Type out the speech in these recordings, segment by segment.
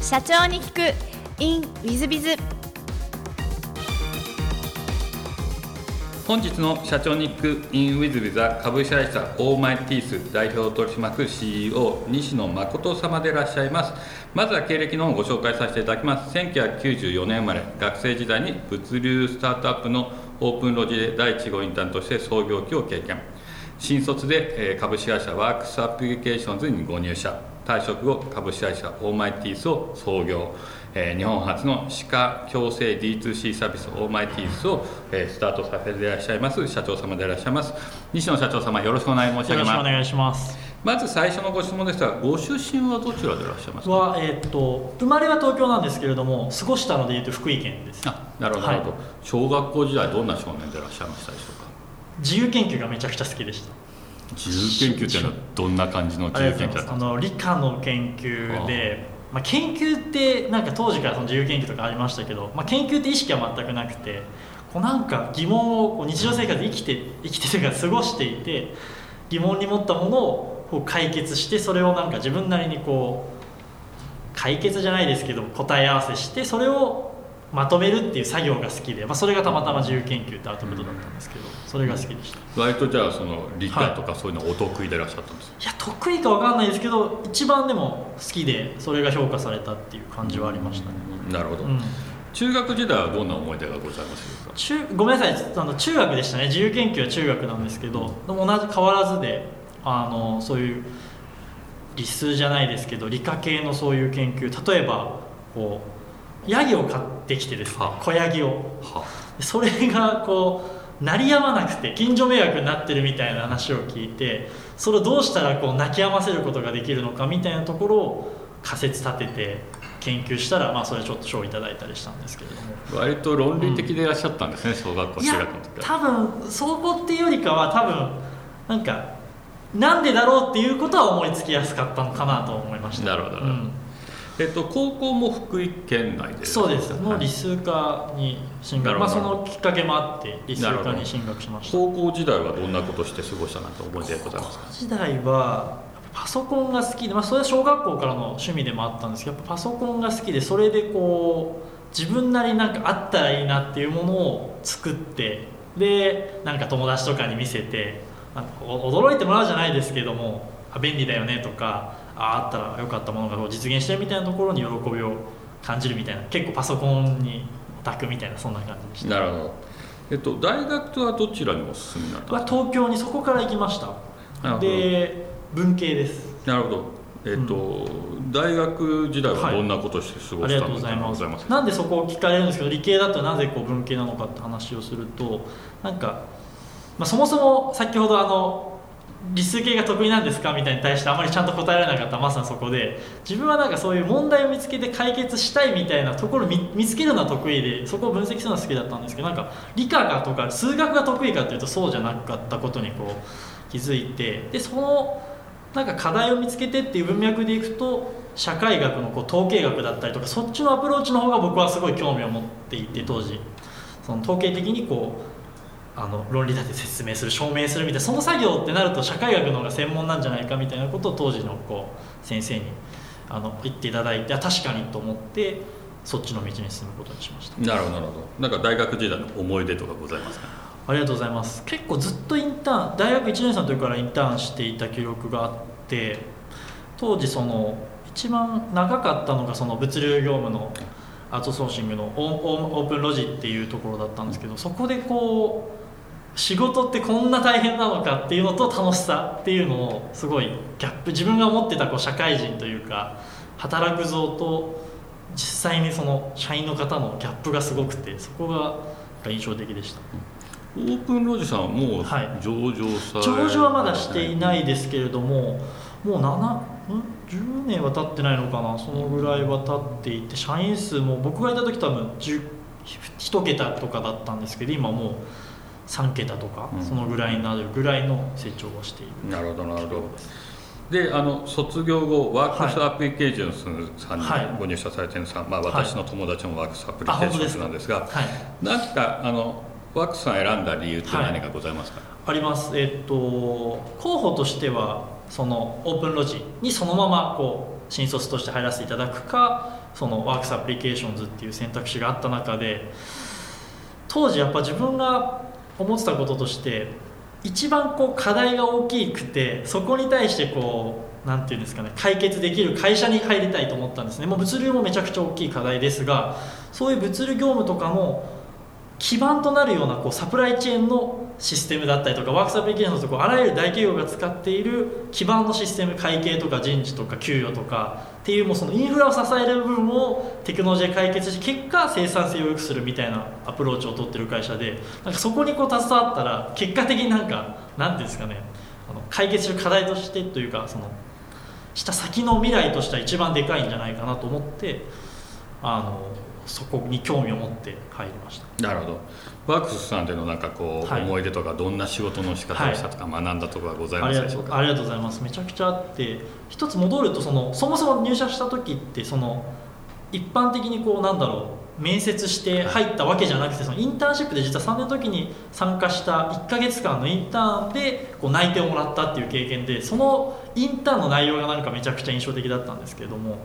社長に聞く。In WizBiz本日の社長に聞く in WizBiz は株式会社 Oh my teeth 代表取締役 CEO 西野誠様でいらっしゃいます。まずは経歴の方をご紹介させていただきます。1994年生まれ学生時代に物流スタートアップのオープンロジで第1号インターンとして創業期を経験。新卒で株式会社ワークスアプリケーションズにご入社。退職後株式会社 Oh my teeth を創業日本初の歯科矯正 D2C サービスオーマイティースをスタートさせていらっしゃいます。社長様でいらっしゃいます。西野社長様よろしくお願い申し上げますよろしくお願いしますまず最初のご質問ですがご出身はどちらでいらっしゃいます？かは、えー、っと生まれは東京なんですけれども過ごしたのでいうと福井県です。あなるほど、はい、小学校時代どんな少年でいらっしゃいましたでしょうか？自由研究がめちゃくちゃ好きでした自由研究っていうのはどんな感じの自由研究だったんですか？あの理科の研究でまあ、研究ってなんか当時からその自由研究とかありましたけど、まあ、研究って意識は全くなくてこうなんか疑問を日常生活で生きて生きてというか過ごしていて疑問に持ったものをこう解決してそれをなんか自分なりにこう解決じゃないですけど答え合わせしてそれをまとめるっていう作業が好きで、まあ、それがたまたま自由研究ってアウトプットだったんですけどそれが好きでした。割とじゃあその理科とかそういうのお得意でいらっしゃったんですか、はい、いや得意か分かんないですけど一番でも好きでそれが評価されたっていう感じはありましたね、なるほど、うん、中学時代はどんな思い出がございますか？中ごめんなさいあの中学でしたね。自由研究は中学なんですけどでも同じ変わらずであのそういう理数じゃないですけど理科系のそういう研究例えばこうヤギを買ってきてですね子ヤギを。それがこう鳴りやまなくて近所迷惑になってるみたいな話を聞いてそれをどうしたらこう泣き止ませることができるのかみたいなところを仮説立てて研究したら、まあ、それちょっと賞をいただいたりしたんですけれども。割と論理的でいらっしゃったんですね、うん、小学校中学の時は。多分そこっていうよりかは多分なんかなんでだろうっていうことは思いつきやすかったのかなと思いました。なるほど、うんえっと、高校も福井県内でそうです。の理数科に進学、まあ、そのきっかけもあって理数科に進学しました。高校時代はどんなことして過ごしたなと思い出ございますか？時代はパソコンが好きで、まあ、それは小学校からの趣味でもあったんですけどパソコンが好きでそれでこう自分なりになんかあったらいいなっていうものを作ってでなんか友達とかに見せて驚いてもらうじゃないですけどもあ便利だよねとかああったらよかったものが実現してるみたいなところに喜びを感じるみたいな結構パソコンにオタクみたいなそんな感じでした。なるほど、えっと、大学はどちらにお進みになった。んですか東京にそこから行きました。で文系です。なるほど。えっと、うん、大学時代はどんなことして過ごしたの？か、はい、ありがとうございます。なんでそこを聞かれるんですけど理系だとなぜこう文系なのかって話をするとなんか、まあ、そもそも先ほどあの理数系が得意なんですかみたいに対してあまりちゃんと答えられなかった。まさにそこで。自分はなんかそういう問題を見つけて解決したいみたいなところ見つけるのは得意でそこを分析するのは好きだったんですけどなんか理科がとか数学が得意かというとそうじゃなかったことにこう気づいてでそのなんか課題を見つけてっていう文脈でいくと社会学のこう統計学だったりとかそっちのアプローチの方が僕はすごい興味を持っていて当時。その統計的にこうあの論理立て説明する証明するみたいなその作業ってなると社会学の方が専門なんじゃないかみたいなことを当時のこう先生にあの言っていただいて確かにと思ってそっちの道に進むことにしました。なるほどなるほど。なんか大学時代の思い出とかございますか？ありがとうございます。結構ずっとインターン大学1年生の時からインターンしていた記録があって当時その一番長かったのがその物流業務のアウトソーシングのオープンロジっていうところだったんですけどそこでこう仕事ってこんな大変なのかっていうのと楽しさっていうのをすごいギャップ自分が持ってたこう社会人というか働く像と実際にその社員の方のギャップがすごくてそこが印象的でした。オープンロジさんはもう上場され、はい、上場はまだしていないですけれどももう7 10年は経ってないのかなそのぐらいは経っていて社員数も僕がいた時多分1桁とかだったんですけど今もう3桁とか、そのぐらいになるぐらいの成長をしている。なるほどなるほど。であの卒業後ワークスアプリケーションズさんにご入社されてるんですが、はい、まあ、私の友達もワークスアプリケーションズなんですが、はい、なんかあのワークスさん選んだ理由って何かございますか、はい、あります。えっと候補としてはそのオープンロジにそのままこう新卒として入らせていただくかそのワークスアプリケーションズっていう選択肢があった中で当時やっぱ自分が思ってたこととして一番こう課題が大きくてそこに対してこうなんていうんですかね解決できる会社に入りたいと思ったんですね。もう物流もめちゃくちゃ大きい課題ですがそういう物流業務とかも基盤となるようなこうサプライチェーンのシステムだったりとかワークスアプリケーションとかあらゆる大企業が使っている基盤のシステム会計とか人事とか給与とかっていうもうそのインフラを支える部分をテクノロジーで解決して結果生産性を良くするみたいなアプローチを取ってる会社でなんかそこにこう携わったら結果的になんか何ていうんですかねあの解決する課題としてというかそのした先の未来としては一番でかいんじゃないかなと思ってあのそこに興味を持って入りました。なるほど。ワークスさんでのなんかこう、はい。思い出とかどんな仕事の仕方をしたとか学んだとかございますでしょうか？とうありがとうございます。めちゃくちゃあって一つ戻るとそのそもそも入社した時ってその一般的にこうなんだろう面接して入ったわけじゃなくてそのインターンシップで実は3年の時に参加した1ヶ月間のインターンでこう内定をもらったっていう経験でそのインターンの内容がなんかめちゃくちゃ印象的だったんですけれども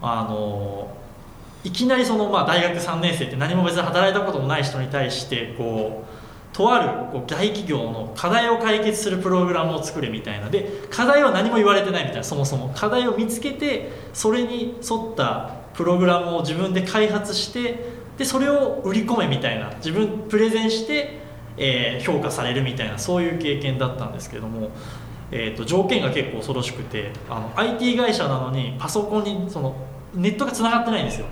あのいきなりそのまあ大学3年生って何も別に働いたこともない人に対してこうとあるこう大企業の課題を解決するプログラムを作れみたいな。で課題は何も言われてないみたいなそもそも。課題を見つけてそれに沿ったプログラムを自分で開発してでそれを売り込めみたいな。自分プレゼンして、えー評価されるみたいなそういう経験だったんですけども、えー、と条件が結構恐ろしくてあの IT 会社なのにパソコンにそのネットがつながってないんですよ。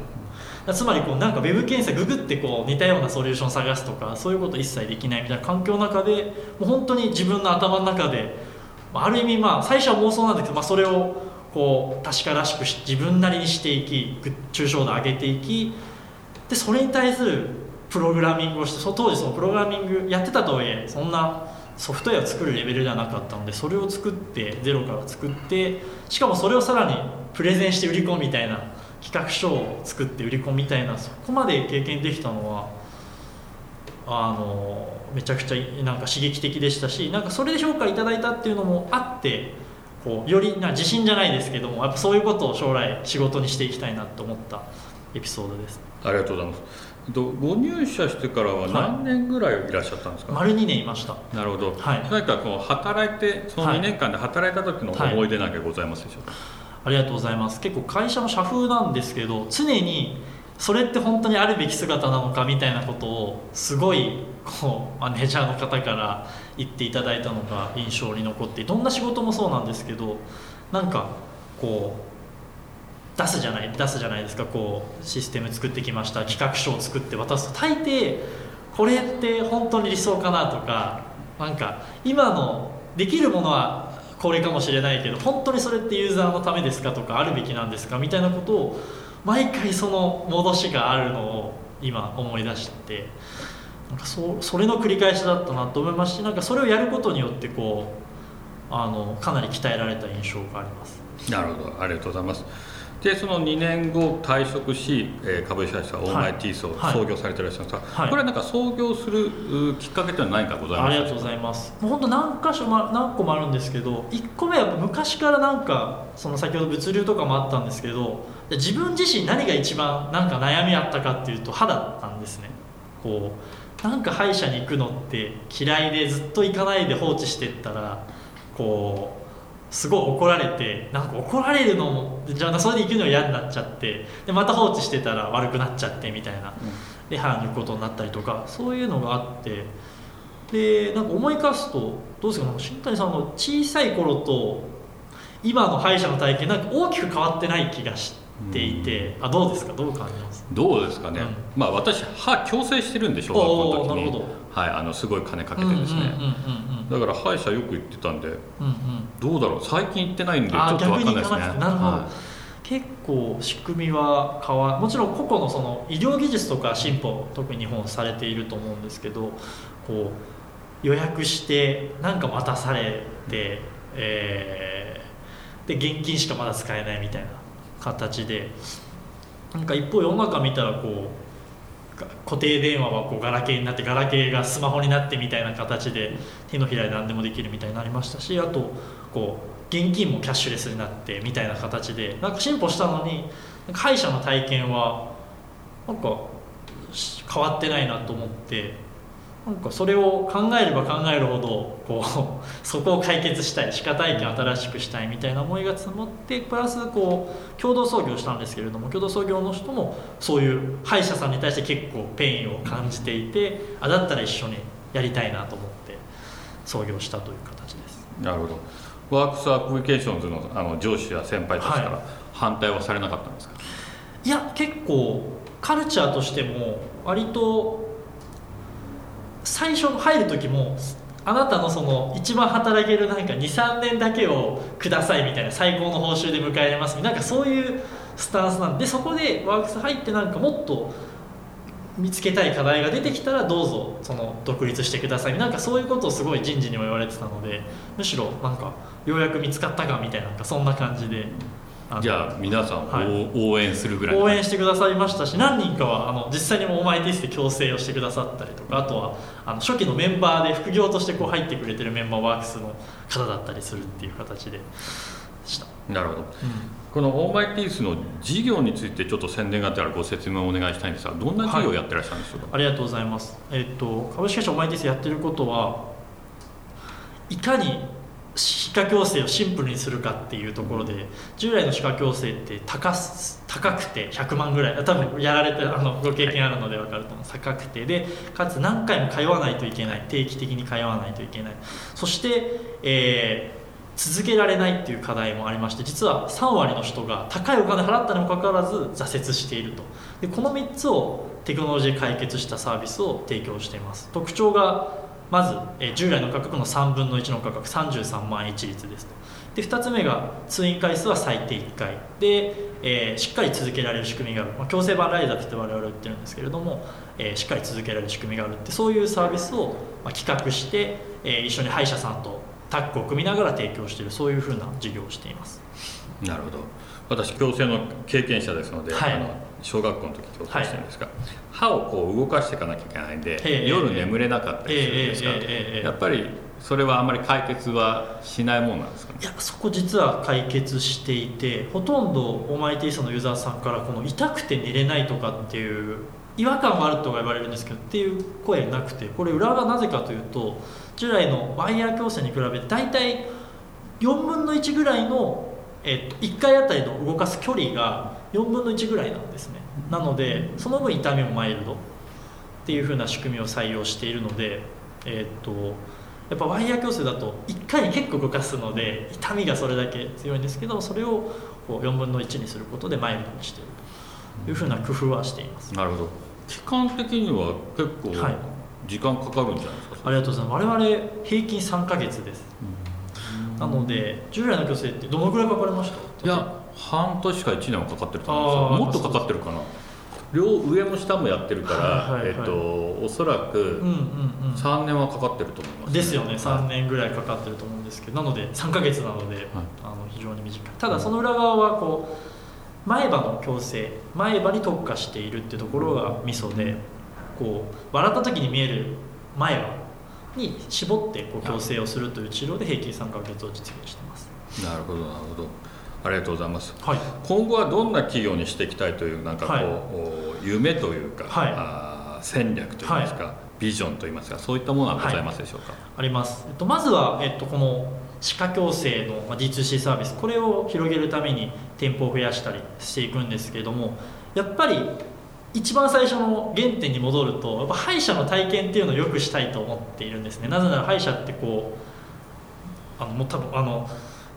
つまりこうなんかウェブ検索ググってこう似たようなソリューションを探すとかそういうこと一切できないみたいな環境の中でもう本当に自分の頭の中である意味まあ最初は妄想なんだけど、まあ、それをこう確からしく自分なりにしていき抽象度上げていきでそれに対するプログラミングをしてそ当時そのプログラミングやってたとはいえそんなソフトウェアを作るレベルではなかったのでそれを作ってゼロから作ってしかもそれをさらにプレゼンして売り込むみたいな企画書を作って売り込むみたいなそこまで経験できたのはあのめちゃくちゃなんか刺激的でしたしなんかそれで評価いただいたっていうのもあってこうよりな自信じゃないですけどもやっぱそういうことを将来仕事にしていきたいなと思ったエピソードです。ありがとうございます。とご入社してからは何年ぐらいいらっしゃったんですか、丸2年いました。なるほど、はい。何かこう働いてそのはい2年間で働いた時の思い出なんかございますでしょうか、ありがとうございます。結構会社の社風なんですけど常にそれって本当にあるべき姿なのかみたいなことをすごいこうマネージャーの方から言っていただいたのが印象に残ってどんな仕事もそうなんですけどなんかこう出すじゃない出すじゃないですか。こうシステム作ってきました。企画書を作って渡すと。大抵これって本当に理想かなとかなんか今のできるものはこれかもしれないけど本当にそれってユーザーのためですかとかあるべきなんですかみたいなことを毎回その戻しがあるのを今思い出してなんかそそれの繰り返しだったなと思いますしなんかそれをやることによってこうあのかなり鍛えられた印象があります。なるほどありがとうございますでその2年後退職し、えー株式会社オーマイティースをはい。創業されていらっしゃるんですが、はい。これはなんか創業するうきっかけというのは何かございますありがとうございます。もう本当何箇所も何個もあるんですけど1個目は昔からなんかその先ほど物流とかもあったんですけど自分自身何が一番なんか悩みあったかっていうと歯だったんですね。こうなんか歯医者に行くのって嫌いでずっと行かないで放置してったらこうすごい怒られてなんか怒られるのもじゃあそれで行くの嫌になっちゃってでまた放置してたら悪くなっちゃってみたいな。で歯抜くことになったりとかそういうのがあって。でなんか思い返すとどうですか新谷さんの小さい頃と今の歯医者の体験なんか大きく変わってない気がしていて、あどうですか？どう感じます？どうですかね、うん。まあ私歯矯正してるんで小学校の時に。おーなるほはいあのすごい金かけてですね、うんうんうんだから歯医者よく行ってたんでうんうん。うんどうだろう？最近行ってないんでちょあっと分かんないですね。なるほど。は結構仕組みは変わもちろん個々のその医療技術とか進歩特に日本されていると思うんですけどこう予約してなんか待たされて、えーで現金しかまだ使えないみたいな形でなんか一方世の中見たらこう固定電話はこうガラケーになってガラケーがスマホになってみたいな形で手のひらで何でもできるみたいになりましたしあとこう現金もキャッシュレスになってみたいな形でなんか進歩したのになんか歯医者の体験はなんか変わってないなと思ってなんかそれを考えれば考えるほどこう そこを解決したい歯科体験を新しくしたいみたいな思いが詰まってプラスこう共同創業したんですけれども共同創業の人もそういう歯医者さんに対して結構 pain を感じていてあだったら一緒にやりたいなと思って創業したという形です。なるほど。ワークスアプリケーションズのあの上司や先輩たちから反対はされなかったんですか、いや結構カルチャーとしても割と最初入る時もあなたのその一番働けるなんか23年だけをくださいみたいな最高の報酬で迎え入れますなんかそういうスタンスなんでそこでワークス入ってなんかもっと見つけたい課題が出てきたらどうぞその独立してくださいなんかそういうことをすごい人事にも言われてたのでむしろなんかようやく見つかったかみたいななんかそんな感じで。じゃあ皆さんをはい。応援するぐらい応援してくださいましたし何人かはあの実際にもオーマイティスで強制をしてくださったりとかあとはあの初期のメンバーで副業としてこう入ってくれてるメンバーワークスの方だったりするっていう形でした、なるほど。このオーマイティースの事業についてちょっと宣伝があったらご説明をお願いしたいんですがどんな事業をやってらっしゃるんでしょうか、ありがとうございます、えっと株式会社オーマイティスやってることはいかに歯科矯正をシンプルにするかっていうところで従来の歯科矯正って高す高くて100万ぐらい。多分やられてあのご経験あるので分かると思う。高くて。でかつ何回も通わないといけない。定期的に通わないといけない。そして、えー続けられないっていう課題もありまして実は3割の人が高いお金払ったにもかかわらず挫折していると。でこの3つをテクノロジーで解決したサービスを提供しています。特徴がまず、えー従来の価格の3分の1の価格33万円一律ですと。で2つ目が通院回数は最低1回。で、えーしっかり続けられる仕組みがある、まあ、強制版ライダーって我々は言ってるんですけれども、えーしっかり続けられる仕組みがあるって。そういうサービスを、まあ、企画して、えー一緒に歯医者さんとタッグを組みながら提供している。そういうふうな事業をしています。なるほど。私矯正の経験者ですので、はい。あの小学校の時矯正してるんですが、歯をこう動かしていかなきゃいけないんで、ええ。夜眠れなかったりするんですが、やっぱりそれはあんまり解決はしないもんなんですかね？いやそこ実は解決していてほとんどオーマイティースのユーザーさんからこの痛くて寝れないとかっていう違和感はあるとか言われるんですけどっていう声がなくてこれ裏がなぜかというと従来のワイヤー矯正に比べて大体4分の1ぐらいの、えっと、1回あたりの動かす距離が4分の1ぐらいなんですね。なのでその分痛みもマイルド。っていう風な仕組みを採用しているのでえっとやっぱワイヤー矯正だと1回に結構動かすので痛みがそれだけ強いんですけどそれをこう4分の1にすることでマイルドにしていると。いうふうな工夫はしています。なるほど。期間的には結構はい。時間かかるんじゃないですか、ありがとうございます。我々平均3ヶ月です。なので従来の矯正ってどのぐらいかかりました？いや半年か1年はかかってると思うんですよ。もっとかかってるかな。両上も下もやってるから、はいはいはいえっとおそらくうんうんうん。3年はかかってると思います、ですよね。3はい。年ぐらいかかってると思うんですけどなので3ヶ月なので、あの非常に短い。ただその裏側はこう前歯の矯正前歯に特化しているっていうところがミソでこう笑った時に見える前歯に絞ってこう矯正をするという治療で平均3ヶ月を実現してます。なるほどなるほどありがとうございます。はい。今後はどんな企業にしていきたいというなんかこう、はい。お夢というか、はい。あー戦略といいますか、ビジョンといいますかそういったものはございますでしょうか、あります、えっと、まずは、えっと、この歯科矯正のまあ D2C サービスこれを広げるために店舗を増やしたりしていくんですけれどもやっぱり一番最初の原点に戻るとやっぱ歯医者の体験っていうのを良くしたいと思っているんですね。なぜなら歯医者ってこうあのもう多分あの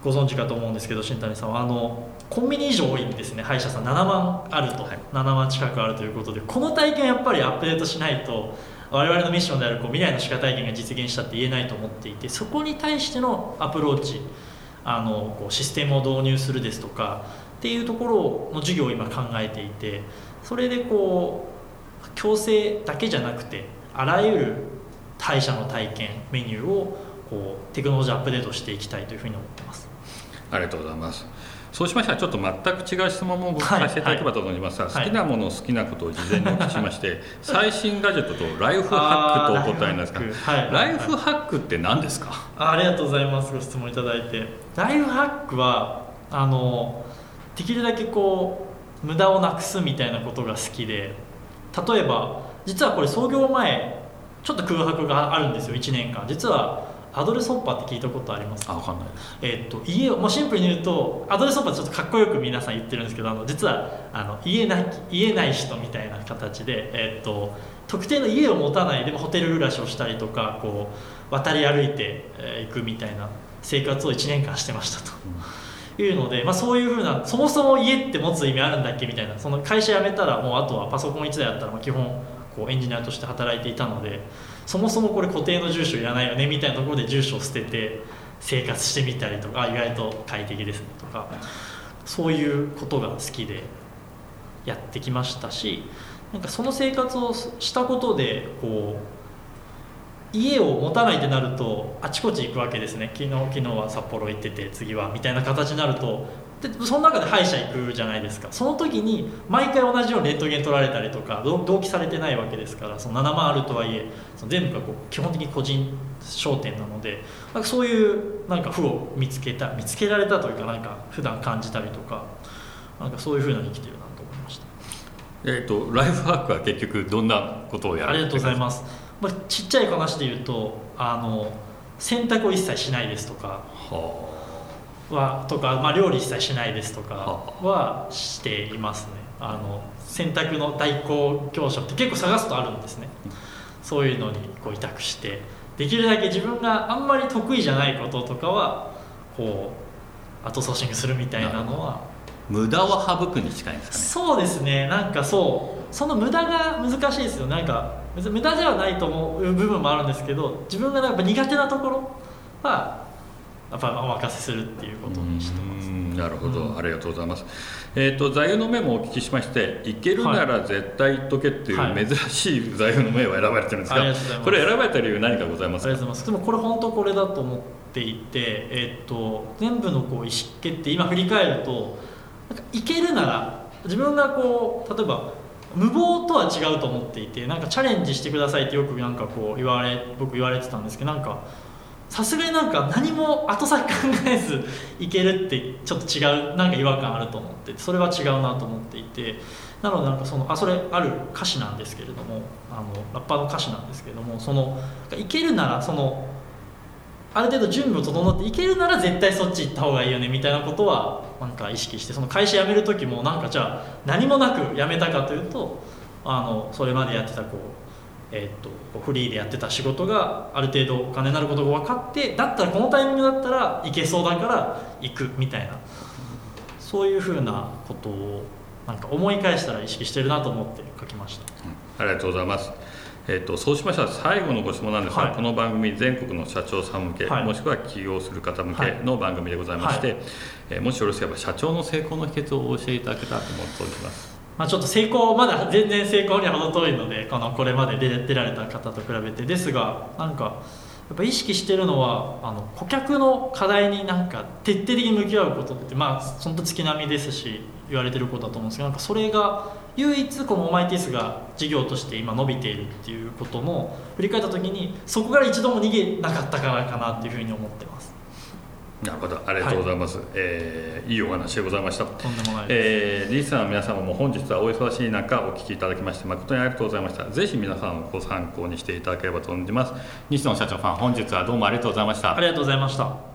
ご存知かと思うんですけど新谷さんはあのコンビニ以上多いんですね歯医者さん。7万あると、はい。7万近くあるということでこの体験をやっぱりアップデートしないと我々のミッションであるこう未来の歯科体験が実現したって言えないと思っていてそこに対してのアプローチあのこうシステムを導入するですとかっていうところの授業を今考えていてそれでこう矯正だけじゃなくてあらゆる歯医者の体験メニューをこうテクノロジーアップデートしていきたいというふうに思。ありがとうございます。そうしましたらちょっと全く違う質問も僕はいさせていただければと思います。が、はい。好きなもの好きなことを事前にお聞きしまして最新ガジェットとライフハックとお答えなんですがライフハック。って何ですか？あありがとうございます。ご質問いただいて。ライフハックはあのできるだけこう無駄をなくすみたいなことが好きで例えば実はこれ創業前ちょっと空白があるんですよ。1年間。実はアドレスホッパーって聞いたことあります？かあ分かんないえっと家をもうシンプルに言うとアドレスホッパーちょっとかっこよく皆さん言ってるんですけどあの実はあの家な家ない人みたいな形で、えっと特定の家を持たないでもホテル暮らしをしたりとかこう渡り歩いてえー行くみたいな生活を1年間してましたと。いうので、まあ、そういうふうなそもそも家って持つ意味あるんだっけみたいなその会社辞めたらもうあとはパソコン1台あったらまあ基本こうエンジニアとして働いていたのでそもそもこれ固定の住所いらないよねみたいなところで住所を捨てて生活してみたりとか意外と快適ですねとかそういうことが好きでやってきましたしなんかその生活をしたことでこう家を持たないってなるとあちこち行くわけですね。昨日昨日は札幌行ってて次はみたいな形になるとでその中で歯医者行くじゃないですか。その時に毎回同じようにレントゲン取られたりとか同同期されてないわけですからその7万あるとはいえその全部がこう基本的に個人商店なのでなんかそういうなんか負を見つけた見つけられたというかなんか普段感じたりとかなんかそういうふうなに生きてるなと思いました。えっ、とライフハックは結局どんなことをやる？ありがとうございすます、まあ、ちっちゃい話で言うとあの洗濯を一切しないですとか。ははとか、まあ、料理一切しないですとかははしていますね。あの洗濯の代行業者って結構探すとあるんですね。そういうのにこう委託して。できるだけ自分があんまり得意じゃないこととかはこう後ソーシングするみたいなのは。あ無駄を省くに近いんですかね。そうですね。なんかそうその無駄が難しいですよ。なんか無駄ではないと思う部分もあるんですけど自分がやっぱ苦手なところはやっぱお任せするっていうことにしてます。うんなるほど、うん。ありがとうございます。えっ、と座右の銘もお聞きしまして、いけるなら絶対言っとけってはい。いう珍しい座右の銘を選ばれてるんですが、ありがとうございこれ選ばれた理由何かございますか？ありがとうございますでもこれ本当これだと思っていて、えっと全部のこう意思決定今振り返るとなんかいけるなら自分がこう例えば無謀とは違うと思っていてなんかチャレンジしてくださいってよくなんかこう言われ僕言われてたんですけどなんかさすがになんか何も後先考えずいけるってちょっと違うなんか違和感あると思ってそれは違うなと思っていてなのでなんかそのあそれある歌詞なんですけれどもあのラッパーの歌詞なんですけれどもそのいけるならそのある程度準備を整っていけるなら絶対そっち行った方がいいよねみたいなことはなんか意識してその会社辞める時もなんかじゃあ何もなく辞めたかというとあのそれまでやってたこう、えーっとフリーでやってた仕事がある程度お金になることが分かってだったらこのタイミングだったらいけそうだから行くみたいなそういうふうなことをなんか思い返したら意識してるなと思って書きました。ありがとうございます。えっとそうしましたら最後のご質問なんですが、はいこの番組全国の社長さん向け、はいもしくは起業する方向けの番組でございまして、はいえーもしよろしければ社長の成功の秘訣をお教えいただけたらと思っております。まあ、ちょっと成功まだ全然成功には程遠いのでこのこれまで出出られた方と比べてですがなんかやっぱ意識してるのはあの顧客の課題になんか徹底的に向き合うことってまあ本当月並みですし言われてることだと思うんですけどなんかそれが唯一このオマイティスが事業として今伸びているっていうことも振り返った時にそこから一度も逃げなかったからかなっていうふうに思ってます。なるほど。ありがとうございます。い。えーいいお話でございました。とんでもないえー、リスナーの皆様も本日はお忙しい中お聞きいただきまして誠にありがとうございました。ぜひ皆さんご参考にしていただければと思います。西野社長さん本日はどうもありがとうございました。ありがとうございました。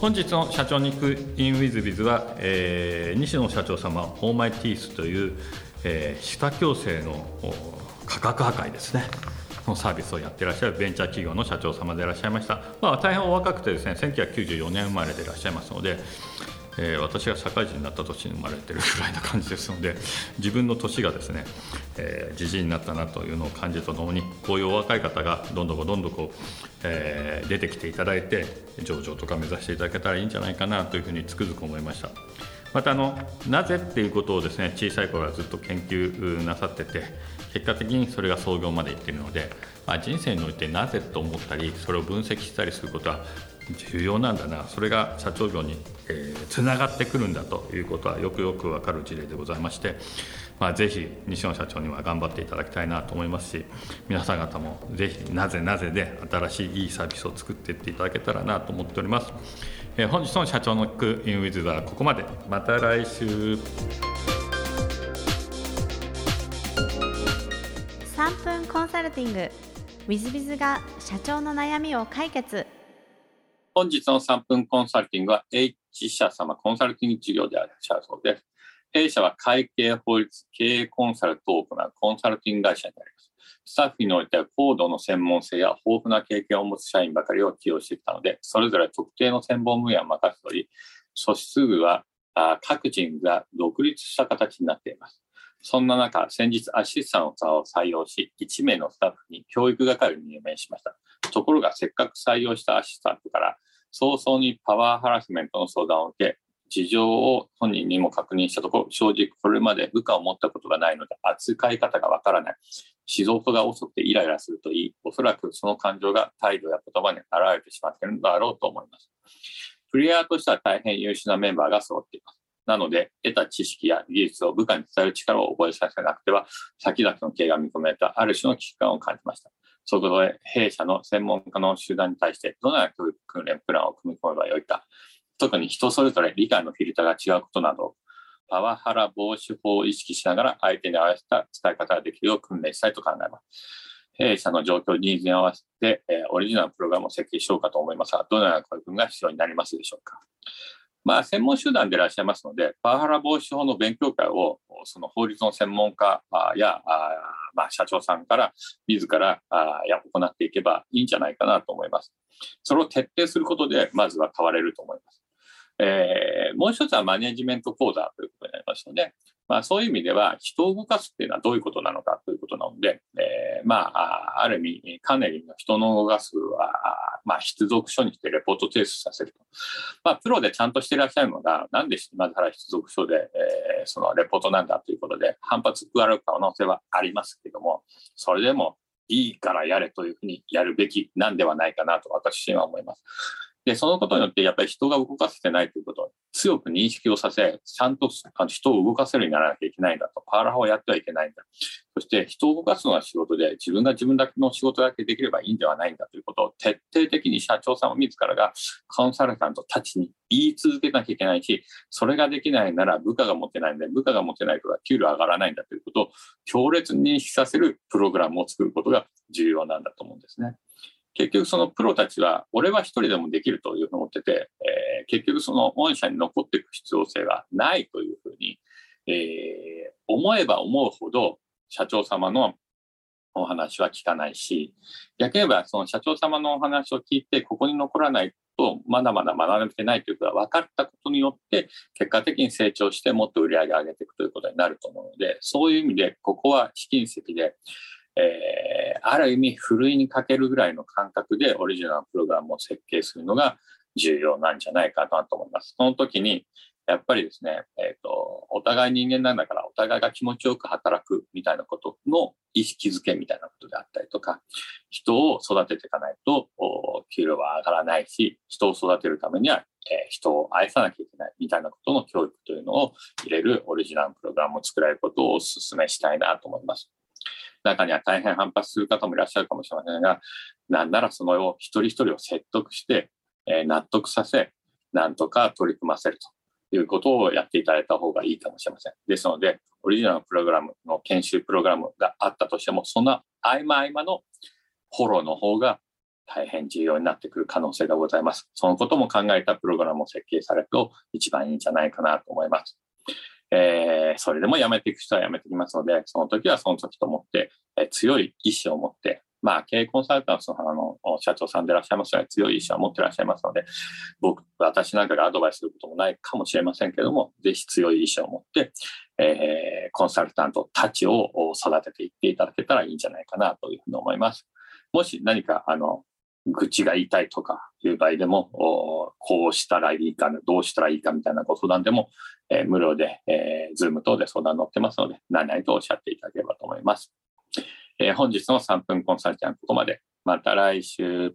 本日の社長に行く in with biz は、えー西野社長様ホーマイティースという、えー、歯科矯正の価格破壊ですね。のサービスをやってらっしゃるベンチャー企業の社長様でいらっしゃいました、まあ、大変お若くてですね1994年生まれでいらっしゃいますので、えー私が社会人になった年に生まれてるぐらいな感じですので自分の年がですねえじじいになったなというのを感じるとともにこういうお若い方がどんどんどんどんこう、えー出てきていただいて上場とか目指していただけたらいいんじゃないかなというふうにつくづく思いました。またあのなぜっていうことをですね小さい頃からずっと研究なさってて結果的にそれが創業までいっているので、まあ、人生においてなぜと思ったりそれを分析したりすることは重要なんだなそれが社長業につな、がってくるんだということはよくよく分かる事例でございまして、まあ、ぜひ西野社長には頑張っていただきたいなと思いますし皆さん方もぜひなぜなぜで新しいいいサービスを作っていっていただけたらなと思っております。えー、本日の社長の聞くインウィズはここまでまた来週3分コンサルティング i z b i z が社長の悩みを解決本日の3分コンサルティングは H 社様コンサルティング事業である社そうです。弊社は会計法律経営コンサルトを行うコンサルティング会社になります。スタッフにおいては高度の専門性や豊富な経験を持つ社員ばかりを起用してきたので、それぞれ特定の専門分野を任せており、素質部は各人が独立した形になっています。そんな中、先日アシスタントを採用し、1名のスタッフに教育係に任命しました。ところが、せっかく採用したアシスタントから、早々にパワーハラスメントの相談を受け、事情を本人にも確認したところ、正直これまで部下を持ったことがないので、扱い方がわからない。仕事が遅くてイライラするといい、おそらくその感情が態度や言葉に現れてしまっているのだろうと思います。プレイヤーとしては大変優秀なメンバーが揃っています。なので、得た知識や技術を部下に伝える力を覚えさせなくては、先々の経営が見込めたある種の危機感を感じました。そこで、弊社の専門家の集団に対して、どのような教育訓練プランを組み込めばよいか、特に人それぞれ理解のフィルターが違うことなど、パワハラ防止法を意識しながら相手に合わせた使い方ができるよう訓練したいと考えます。弊社の状況、ニーズに合わせて、えオリジナルプログラムを設計しようかと思いますが、どのような取り組みが必要になりますでしょうか。まあ、専門集団でいらっしゃいますので、パワハラ防止法の勉強会を、その法律の専門家や、まあ、社長さんから自らや行っていけばいいんじゃないかなと思います。それを徹底することで、まずは変われると思います。えー、もう一つはマネジメント講座ということになりますので、まあ、そういう意味では人を動かすっていうのはどういうことなのかということなので、えー、まあ、ある意味、かなりの人の動かすは、まあ、出属書にしてレポート提出させると。まあ、プロでちゃんとしていらっしゃるのが、なんで今更出属書で、えー、そのレポートなんだということで、反発加わる可能性はありますけども、それでもいいからやれというふうにやるべきなんではないかなと私自身は思います。で、そのことによって、やっぱり人が動かせてないということを強く認識をさせ、ちゃんと人を動かせるようにならなきゃいけないんだと。パワハラをやってはいけないんだ。そして、人を動かすのが仕事で、自分が自分だけの仕事だけできればいいんではないんだということを徹底的に社長さんを自らがコンサルタントたちに言い続けなきゃいけないし、それができないなら部下が持てないんで、部下が持てないから給料上がらないんだということを強烈に認識させるプログラムを作ることが重要なんだと思うんですね。結局そのプロたちは、俺は一人でもできるというふうに思ってて、えー、結局その御社に残っていく必要性がないというふうに、えー、思えば思うほど社長様のお話は聞かないし、逆に言えばその社長様のお話を聞いて、ここに残らないと、まだまだ学べてないということが分かったことによって、結果的に成長してもっと売り上げ上げていくということになると思うので、そういう意味で、ここは試金石で、えー、ある意味、ふるいにかけるぐらいの感覚でオリジナルプログラムを設計するのが重要なんじゃないかなと思います。その時に、やっぱりですね、えっ、ー、と、お互い人間なんだから、お互いが気持ちよく働くみたいなことの意識づけみたいなことであったりとか、人を育てていかないと、給料は上がらないし、人を育てるためには、えー、人を愛さなきゃいけないみたいなことの教育というのを入れるオリジナルプログラムを作られることをお勧めしたいなと思います。中には大変反発する方もいらっしゃるかもしれませんが、なんならその一人一人を説得して、えー、納得させ、なんとか取り組ませるということをやっていただいた方がいいかもしれません。ですので、オリジナルのプログラムの研修プログラムがあったとしても、その合間合間のフォローの方が大変重要になってくる可能性がございます。そのことも考えたプログラムを設計されると一番いいんじゃないかなと思います。えー、それでも辞めていく人は辞めてきますので、その時はその時と思って、えー、強い意志を持って、まあ、経営コンサルタントのあの社長さんでいらっしゃいますので、強い意志を持っていらっしゃいますので、僕、私なんかがアドバイスすることもないかもしれませんけども、ぜひ強い意志を持って、えー、コンサルタントたちを育てていっていただけたらいいんじゃないかなというふうに思います。もし何か、あの、愚痴が言いたいとかいう場合でも、こうしたらいいか、どうしたらいいかみたいなご相談でも、えー、無料で、えー、ズーム等で相談乗ってますので、何々とおっしゃっていただければと思います。えー、本日の3分コンサルティングここまで。また来週。